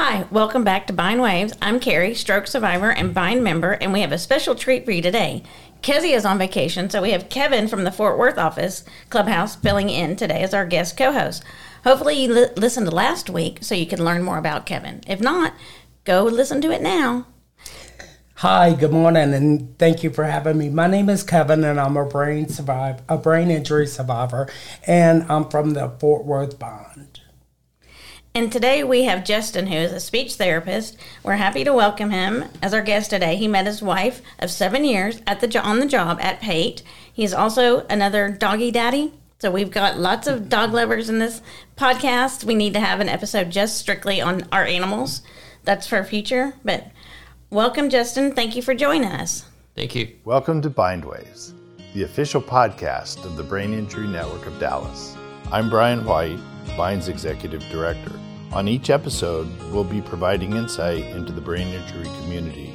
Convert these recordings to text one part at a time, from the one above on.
Hi, welcome back to Bind Waves. I'm Carrie, stroke survivor and Bind member, and we have a special treat for you today. Kezia is on vacation, so we have Kevin from the Fort Worth office clubhouse filling in today as our guest co-host. Hopefully, you li- listened to last week so you can learn more about Kevin. If not, go listen to it now. Hi, good morning, and thank you for having me. My name is Kevin, and I'm a brain survivor, a brain injury survivor, and I'm from the Fort Worth Bind. And today we have Justin, who is a speech therapist. We're happy to welcome him as our guest today. He met his wife of seven years at the jo- on the job at Pate. He's also another doggy daddy. So we've got lots of dog lovers in this podcast. We need to have an episode just strictly on our animals. That's for future. But welcome, Justin. Thank you for joining us. Thank you. Welcome to Bindwaves, the official podcast of the Brain Injury Network of Dallas. I'm Brian White, Bind's Executive Director. On each episode, we'll be providing insight into the brain injury community.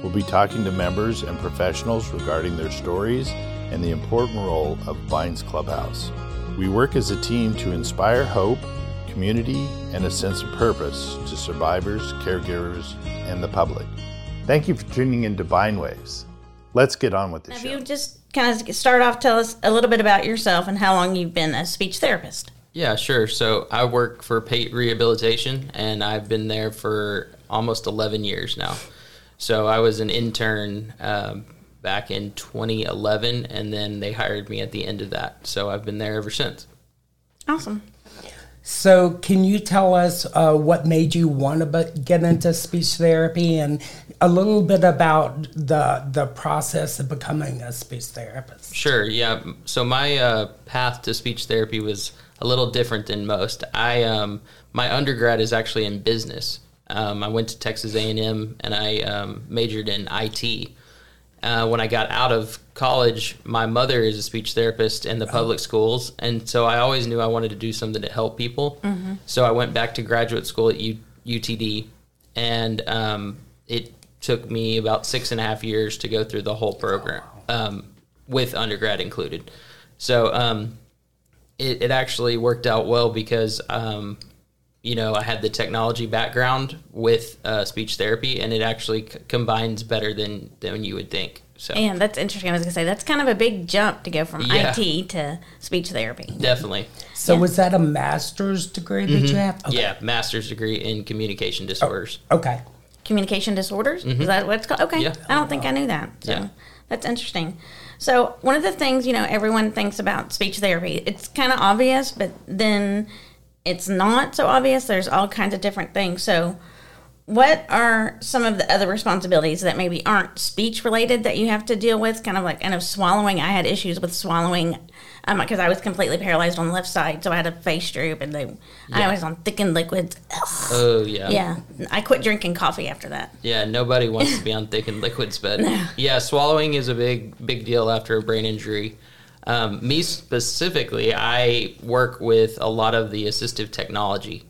We'll be talking to members and professionals regarding their stories and the important role of Bind's Clubhouse. We work as a team to inspire hope, community, and a sense of purpose to survivors, caregivers, and the public. Thank you for tuning in to Bindwaves. Let's get on with the Have show. you just kind of start off, tell us a little bit about yourself and how long you've been a speech therapist? Yeah, sure. So I work for Pate Rehabilitation, and I've been there for almost 11 years now. So I was an intern um, back in 2011, and then they hired me at the end of that. So I've been there ever since. Awesome. So, can you tell us uh, what made you want to be- get into speech therapy, and a little bit about the the process of becoming a speech therapist? Sure. Yeah. So my uh, path to speech therapy was a little different than most. I um, my undergrad is actually in business. Um, I went to Texas A and M and I um, majored in IT. Uh, when I got out of college, my mother is a speech therapist in the public schools, and so I always knew I wanted to do something to help people. So I went back to graduate school at U- UTD, and um, it took me about six and a half years to go through the whole program, um, with undergrad included. So um, it, it actually worked out well because um, you know I had the technology background with uh, speech therapy, and it actually c- combines better than than you would think. So And that's interesting. I was going to say that's kind of a big jump to go from Yeah. IT to speech therapy. definitely, So, was that a master's degree that you have? Okay. yeah, master's degree in communication disorders. Okay. Communication disorders? Is that what it's called? Okay. Yeah. I don't think I knew that. So Yeah. that's interesting. So, one of the things, you know, everyone thinks about speech therapy, it's kind of obvious, but then it's not so obvious. There's all kinds of different things. So, what are some of the other responsibilities that maybe aren't speech related that you have to deal with? Kind of like, I know swallowing. I had issues with swallowing because I was completely paralyzed on the left side, so I had a face droop, and they, I was on thickened liquids. Ugh. Oh yeah. Yeah, I quit drinking coffee after that. Yeah, nobody wants to be on thickened liquids, but yeah, swallowing is a big, big deal after a brain injury. Um, me specifically, I work with a lot of the assistive technology.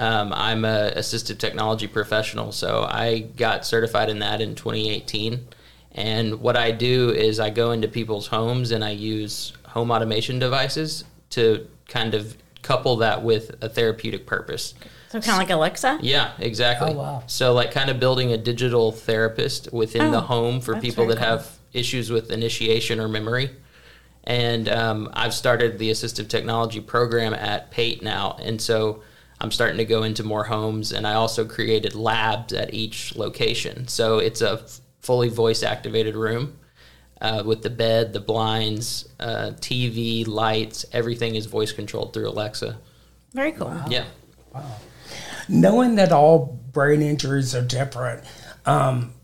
Um, I'm a assistive technology professional, so I got certified in that in 2018. And what I do is I go into people's homes and I use home automation devices to kind of couple that with a therapeutic purpose. So kind of like Alexa. Yeah, exactly. Oh, wow. So, like, kind of building a digital therapist within the Oh, home for people very that have issues with initiation or memory. And um, I've started the assistive technology program at Pate now. And so I'm starting to go into more homes. And I also created labs at each location. So it's a f- fully voice activated room uh, with the bed, the blinds, uh, TV, lights. Everything is voice controlled through Alexa. Very cool. Yeah. Wow. Knowing that all brain injuries are different, um,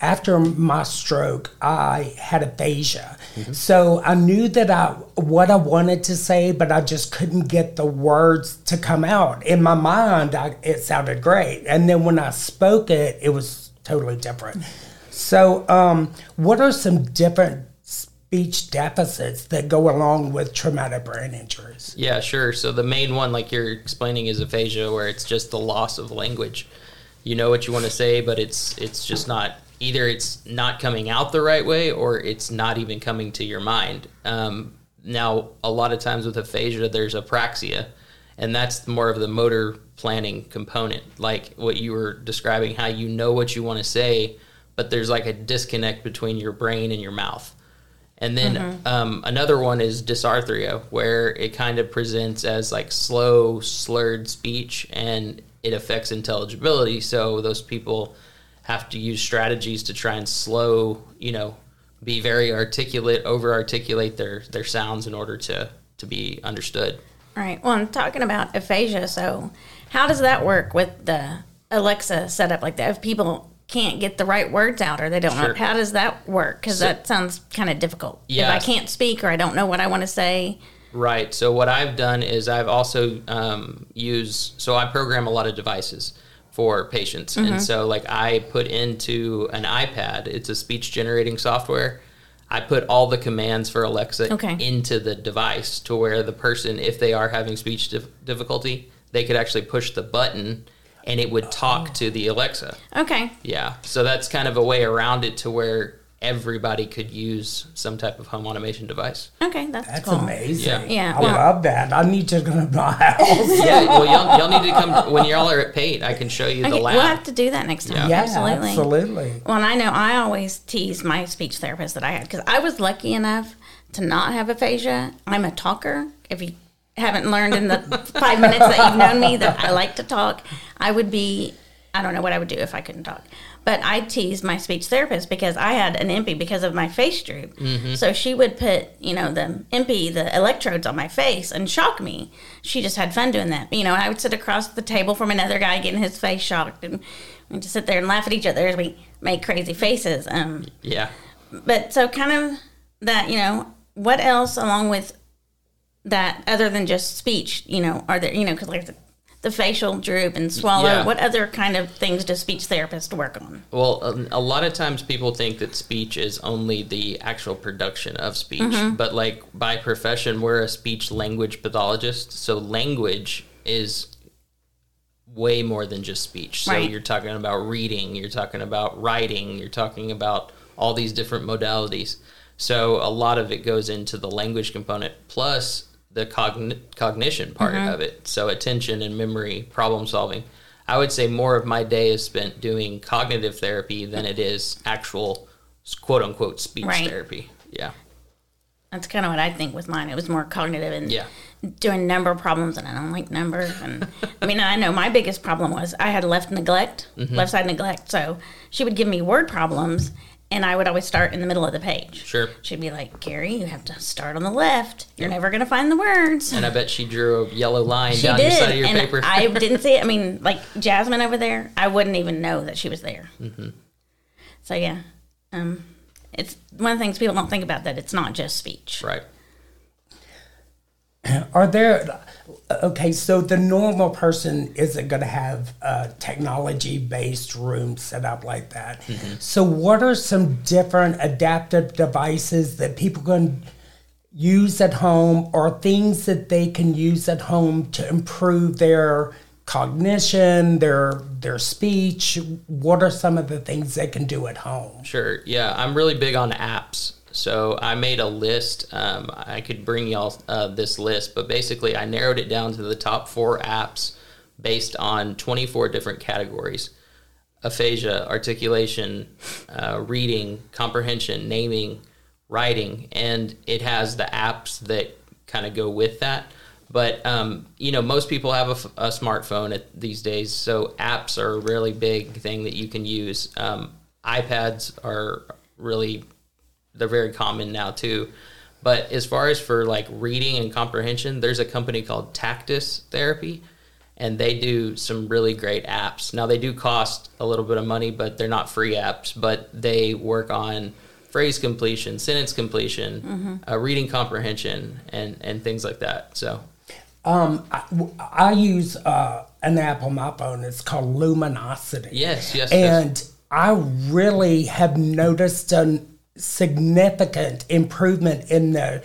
after my stroke, I had aphasia. So I knew that I what I wanted to say, but I just couldn't get the words to come out. In my mind, I, it sounded great, and then when I spoke it, it was totally different. So, um, what are some different speech deficits that go along with traumatic brain injuries? Yeah, sure. So the main one, like you're explaining, is aphasia, where it's just the loss of language. You know what you want to say, but it's it's just not either. It's not coming out the right way, or it's not even coming to your mind. Um, now, a lot of times with aphasia, there's apraxia, and that's more of the motor planning component, like what you were describing, how you know what you want to say, but there's like a disconnect between your brain and your mouth. And then um, another one is dysarthria, where it kind of presents as like slow, slurred speech, and it affects intelligibility. So those people have to use strategies to try and slow, you know, be very articulate, over articulate their their sounds in order to to be understood. All right. Well, I'm talking about aphasia. So, how does that work with the Alexa setup like that? If people can't get the right words out or they don't know, how does that work? Because So- that sounds kind of difficult. Yeah. If I can't speak or I don't know what I want to say. Right. So what I've done is I've also um, used. So I program a lot of devices for patients, Mm-hmm. and so like I put into an iPad. It's a speech generating software. I put all the commands for Alexa Okay. into the device to where the person, if they are having speech dif- difficulty, they could actually push the button and it would talk to the Alexa. Okay. Yeah. So that's kind of a way around it to where everybody could use some type of home automation device. Okay. That's, That's cool. amazing. Yeah. Yeah, I well- love that. I need to go to my house. yeah, well, y'all, y'all need to come when y'all are at Pate. I can show you the Okay, lab. we'll have to do that next time. Yeah. yeah, absolutely. absolutely. Well, and I know I always tease my speech therapist that I had because I was lucky enough to not have aphasia. I'm a talker. If you haven't learned in the five minutes that you've known me that I like to talk, I would be, I don't know what I would do if I couldn't talk. But I teased my speech therapist because I had an impy because of my face droop. So she would put, you know, the impy, the electrodes on my face and shock me. She just had fun doing that. You know, I would sit across the table from another guy getting his face shocked and we'd just sit there and laugh at each other as we make crazy faces. Um, yeah. but so kind of that, you know, what else along with that other than just speech, you know, are there, you know, because like the, facial droop and swallow, Yeah. what other kind of things does speech therapists work on? Well, a, a lot of times people think that speech is only the actual production of speech, Mm-hmm. but like by profession, we're a speech language pathologist. So language is way more than just speech. So Right. you're talking about reading, you're talking about writing, you're talking about all these different modalities. So a lot of it goes into the language component plus the cogn- cognition part of it. So attention and memory, problem solving. I would say more of my day is spent doing cognitive therapy than it is actual quote unquote speech Right. therapy. Yeah. That's kind of what I think with mine. It was more cognitive and Yeah. doing number problems, and I don't like numbers. And I mean, I know my biggest problem was I had left neglect, Mm-hmm. left side neglect. So she would give me word problems, and I would always start in the middle of the page. Sure. She'd be like, "Carrie, you have to start on the left. You're never going to find the words." And I bet she drew a yellow line She down did, your side of your and paper. I didn't see it. I mean, like Jasmine over there, I wouldn't even know that she was there. Mm-hmm. So yeah, um, it's one of the things people don't think about that it's not just speech. right. Are there okay? So the normal person isn't going to have a technology-based room set up like that. Mm-hmm. So what are some different adaptive devices that people can use at home, or things that they can use at home to improve their cognition, their their speech? What are some of the things they can do at home? Sure. Yeah, I'm really big on apps. So I made a list. Um, I could bring y'all uh, this list, but basically I narrowed it down to the top four apps based on 24 different categories aphasia, articulation, uh, reading, comprehension, naming, writing, and it has the apps that kind of go with that. But um, you know, most people have a, smartphone at, these days, so apps are a really big thing that you can use. Um, iPads are really they're very common now too. But as far as for like reading and comprehension, there's a company called Tactus Therapy, and they do some really great apps. Now they do cost a little bit of money, but they're not free apps. But they work on phrase completion, sentence completion, uh, reading comprehension, and and things like that. So Um, I, I use uh, an app on my phone. It's called Luminosity. yes, yes, yes. And I really have noticed a significant improvement in the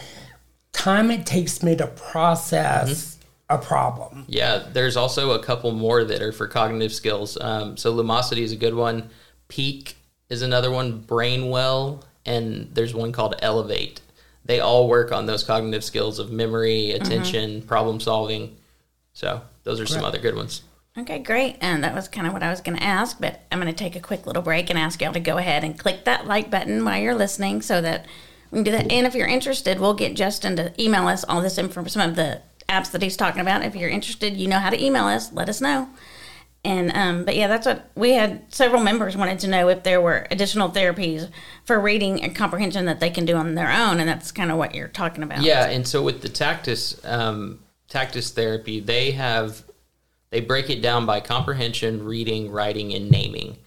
time it takes me to process a problem. Yeah, there's also a couple more that are for cognitive skills. Um, so Lumosity is a good one. Peak is another one. Brainwell, and there's one called Elevate. They all work on those cognitive skills of memory, attention, problem solving. So those are some Right. other good ones. Okay, great. And that was kind of what I was going to ask, but I'm going to take a quick little break and ask y'all to go ahead and click that like button while you're listening so that we can do that. And if you're interested, we'll get Justin to email us all this info, some of the apps that he's talking about. If you're interested, you know how to email us. Let us know. And um, but yeah, that's what we had. Several members wanted to know if there were additional therapies for reading and comprehension that they can do on their own, and that's kind of what you're talking about. Yeah, and so with the Tactus um, Tactus therapy, they have they break it down by comprehension, reading, writing, and naming.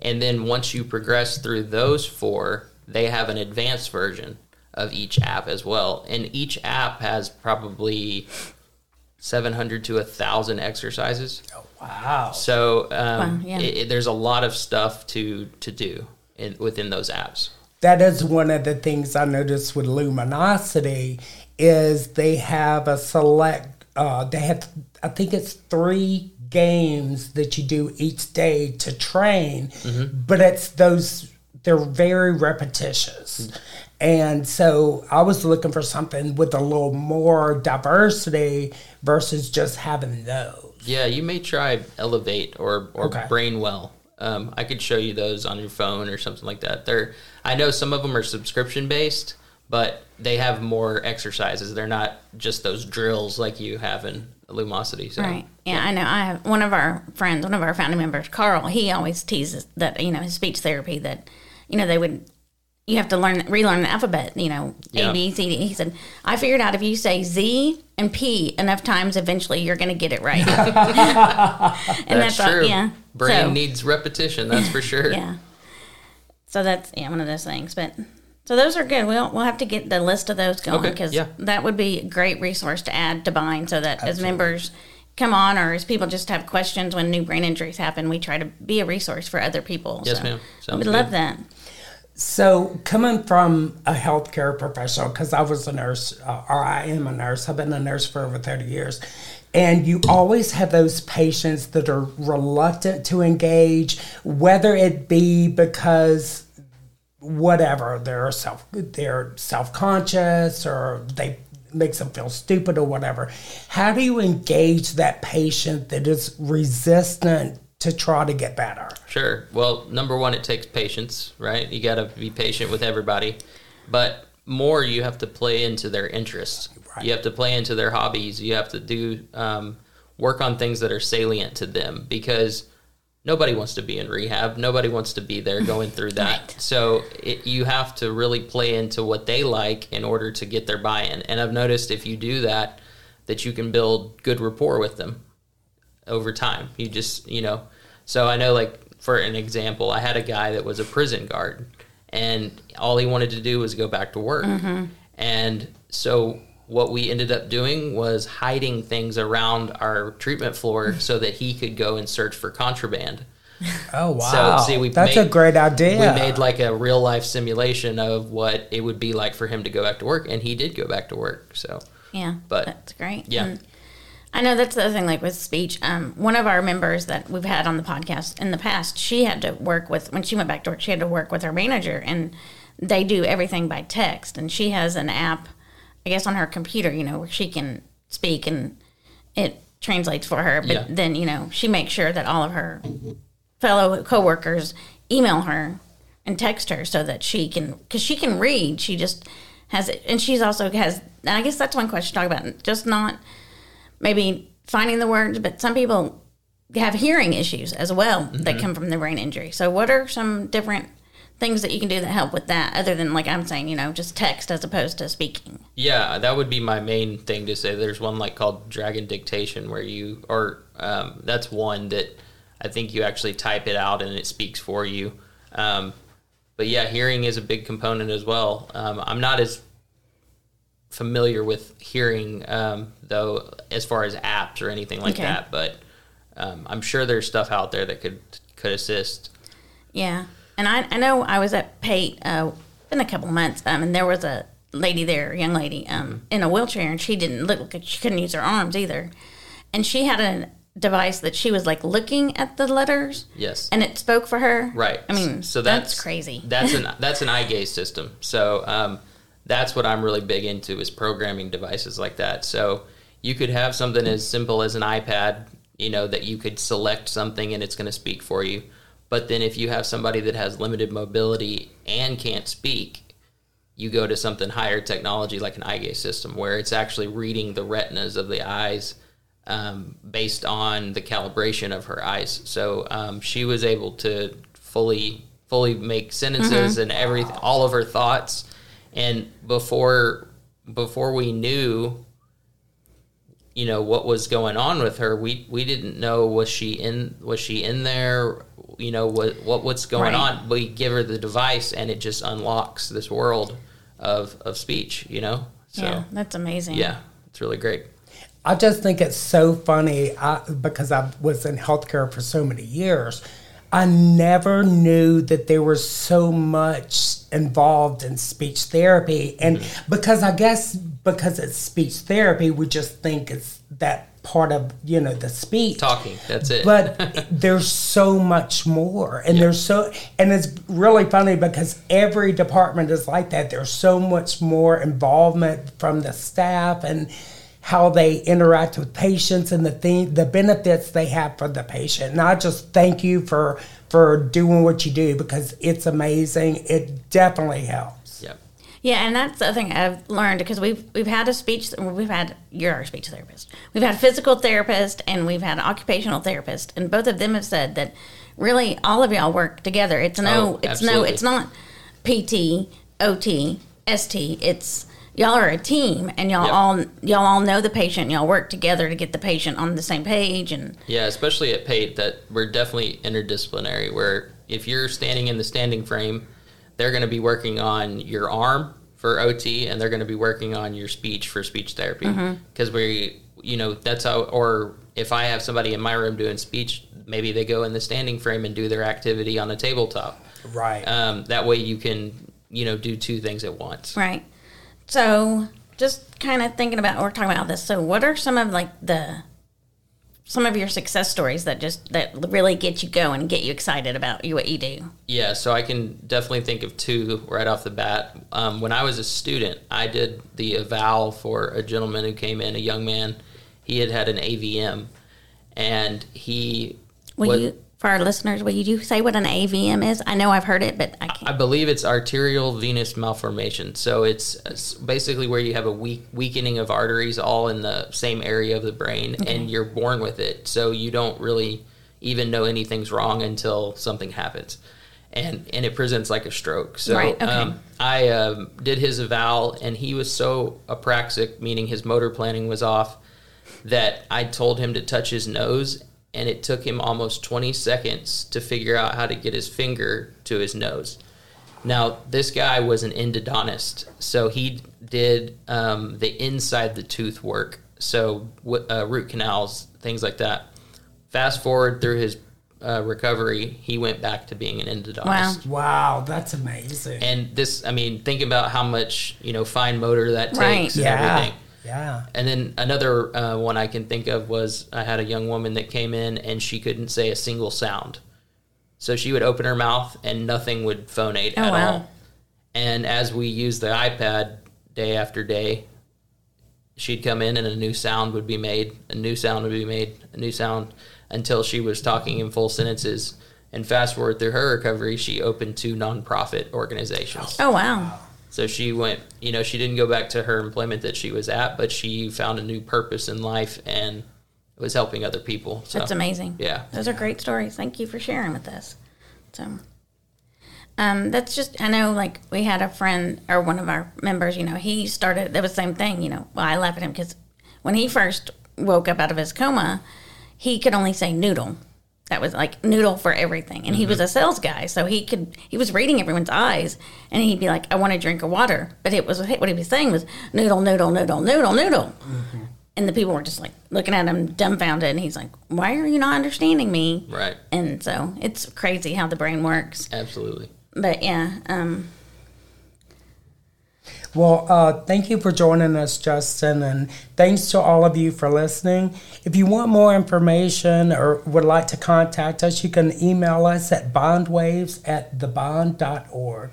And then once you progress through those four, they have an advanced version of each app as well. And each app has probably 700 to 1,000 exercises. Wow. So um, Wow, yeah. it, it- there's a lot of stuff to, to do in, within those apps. that is one of the things I noticed with Luminosity is they have a select. Uh, they have, I think it's three games that you do each day to train, but it's those. They're very repetitious, and so I was looking for something with a little more diversity versus just having those. Yeah, you may try Elevate or or Okay. Brainwell. Um, I could show you those on your phone or something like that. They're I know some of them are subscription based, but they have more exercises. They're not just those drills like you have in Lumosity. So. Right. Yeah, I know. I have one of our friends, one of our founding members, Carl. He always teases that you know his speech therapy that you know they would you have to learn relearn the alphabet. You know Yeah. A B C D. He said I figured out if you say Z and P enough times, eventually you're going to get it right. and That's, all- true. yeah. Brain So- needs repetition. That's for sure. yeah. So that's yeah one of those things, but. So those are good. We'll we'll have to get the list of those going Okay, because yeah. that would be a great resource to add to Bind, so that as members come on or as people just have questions when new brain injuries happen, we try to be a resource for other people. Yes, so ma'am. We Sounds would good. love that. So, coming from a healthcare professional, because I was a nurse, uh, or I am a nurse, I've been a nurse for over 30 years, and you always have those patients that are reluctant to engage, whether it be because whatever they're self they're self-conscious or they makes them feel stupid or whatever how do you engage that patient that is resistant to try to get better Sure. Well, number one, it takes patience, right? You got to be patient with everybody. But more, you have to play into their interests. Right. You have to play into their hobbies. You have to do um, work on things that are salient to them because nobody wants to be in rehab. Nobody wants to be there going through that. Right. So it, you have to really play into what they like in order to get their buy-in. And I've noticed if you do that, that you can build good rapport with them over time. You just, you know, so I know like for an example, I had a guy that was a prison guard and all he wanted to do was go back to work. Mm-hmm. And so what we ended up doing was hiding things around our treatment floor so that he could go and search for contraband. oh wow So, see, we that's made- a great idea We made like a real life simulation of what it would be like for him to go back to work, and he did go back to work. So Yeah, But- that's great. Yeah. And I know that's the other thing. Like with speech, um, one of our members that we've had on the podcast in the past, she had to work with when she went back to work. She had to work with her manager, and they do everything by text. And she has an app, I guess, on her computer, you know, where she can speak and it translates for her. But Yeah. then, you know, she makes sure that all of her fellow coworkers email her and text her so that she can because she can read she just has it and she's also has and i guess that's one question to talk about just not maybe finding the words but some people have hearing issues as well that mm-hmm. come from the brain injury so what are some different things that you can do that help with that other than like i'm saying you know just text as opposed to speaking Yeah, that would be my main thing to say. There's one like called Dragon Dictation where you, or um, that's one that I think you actually type it out and it speaks for you. Um, but yeah, hearing is a big component as well. Um, I'm not as familiar with hearing um, though, as far as apps or anything like Okay. that. But um, I'm sure there's stuff out there that could could assist. Yeah, and I, I know I was at Pate uh, in a couple months, um, and there was a lady there, a young lady, um, in a wheelchair, and she didn't look like she couldn't use her arms either, and she had a device that she was like looking at the letters, Yes. and it spoke for her. Right. I mean, so that's, that's, crazy. That's an that's an eye gaze system. So um, that's what I'm really big into is programming devices like that. So you could have something as simple as an iPad, you know, that you could select something and it's going to speak for you. But then if you have somebody that has limited mobility and can't speak, you go to something higher technology like an eye gaze system where it's actually reading the retinas of the eyes um, based on the calibration of her eyes. So um, she was able to fully fully make sentences and everything, all of her thoughts. And before before we knew you know what was going on with her we we didn't know was she in was she in there you know what what what's going Right. on we give her the device and it just unlocks this world of of speech you know so yeah, yeah, that's amazing. Yeah it's really great I just think it's so funny I, because I was in healthcare for so many years. I never knew that there was so much involved in speech therapy. And mm-hmm. because I guess because it's speech therapy, we just think it's that part of, you know, the speech. talking that's it But there's so much more. And there's so and it's really funny because every department is like that. There's so much more involvement from the staff and how they interact with patients and the thing the benefits they have for the patient. And I just thank you for for doing what you do because it's amazing. It definitely helps. Yeah and that's the thing I've learned because we've we've had a speech we've had you're our speech therapist. We've had a physical therapist and we've had an occupational therapist, and both of them have said that really all of y'all work together. It's no, Oh, it's no, it's not PT, OT, ST. It's y'all are a team, and y'all Yep. all y'all all know the patient. Y'all work together to get the patient on the same page, and Yeah, especially at Pate, that we're definitely interdisciplinary. Where if you're standing in the standing frame, they're going to be working on your arm for OT, and they're going to be working on your speech for speech therapy. Because we, you know, that's how. Or if I have somebody in my room doing speech, maybe they go in the standing frame and do their activity on a tabletop. Right. Um, that way, you can, you know, do two things at once. Right. So, just kind of thinking about we're talking about this. So, what are some of like the some of your success stories that just that really get you going and get you excited about you what you do? Yeah, so I can definitely think of two right off the bat. Um, when I was a student, I did the eval for a gentleman who came in, a young man. He had had an AVM, and he. Will what- you for our listeners, will you say what an AVM is? I know I've heard it, but I I can't. believe it's arterial venous malformation. So it's, basically where you have a weak, weakening of arteries all in the same area of the brain, and you're born with it. So you don't really even know anything's wrong until something happens, and and it presents like a stroke. So Right, okay. um, I um, did his eval, and he was so apraxic, meaning his motor planning was off, that I told him to touch his nose, and it took him almost 20 seconds to figure out how to get his finger to his nose. Now, this guy was an endodontist, so he did um, the inside the tooth work, so uh, root canals, things like that. Fast forward through his uh, recovery, he went back to being an endodontist. Wow. wow, that's amazing. And this, I mean, think about how much you know fine motor that Right. takes and yeah. everything. Yeah. And then another uh, one I can think of was I had a young woman that came in and she couldn't say a single sound. So she would open her mouth and nothing would phonate Oh, at wow. all. And as we used the iPad day after day, she'd come in and a new sound would be made, a new sound would be made, a new sound until she was talking in full sentences. And fast forward through her recovery, she opened two nonprofit organizations. Oh wow. So she went, you know, she didn't go back to her employment that she was at, but she found a new purpose in life and was helping other people. So, That's amazing. Yeah. Those are great stories. Thank you for sharing with us. So, um, that's just, I know, like, we had a friend or one of our members, you know, he started, that was the same thing, you know. Well, I laugh at him because when he first woke up out of his coma, he could only say noodle. That was like noodle for everything. And he was a sales guy. So he could, he was reading everyone's eyes and he'd be like, I want a drink of water. But it was, what he was saying was noodle, noodle, noodle, noodle, noodle. And the people were just like looking at him dumbfounded. And he's like, Why are you not understanding me? Right. And so it's crazy how the brain works. Absolutely. But yeah, um, Well, uh, thank you for joining us, Justin, and thanks to all of you for listening. If you want more information or would like to contact us, you can email us at bindwaves at thebind.org.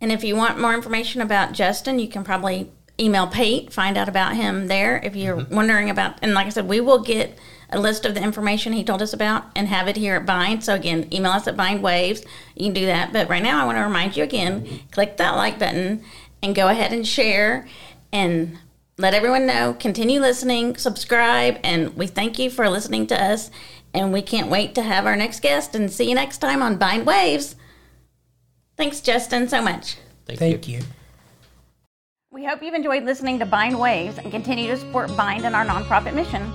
and if you want more information about Justin, you can probably email Pate, find out about him there if you're wondering about. And like I said, we will get a list of the information he told us about and have it here at Bind. So again, email us at Bind Waves. You can do that. But right now, I want to remind you again: click that like button and go ahead and share and let everyone know. Continue listening, subscribe, and we thank you for listening to us. And we can't wait to have our next guest and see you next time on Bind Waves. Thanks, Justin, so much. Thank, Thank you. you. We hope you've enjoyed listening to Bind Waves and continue to support Bind and our nonprofit mission.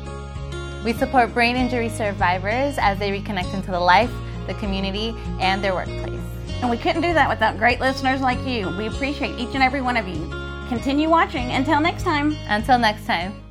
We support brain injury survivors as they reconnect into the life, the community, and their workplace. And we couldn't do that without great listeners like you. We appreciate each and every one of you. Continue watching. Until next time. Until next time.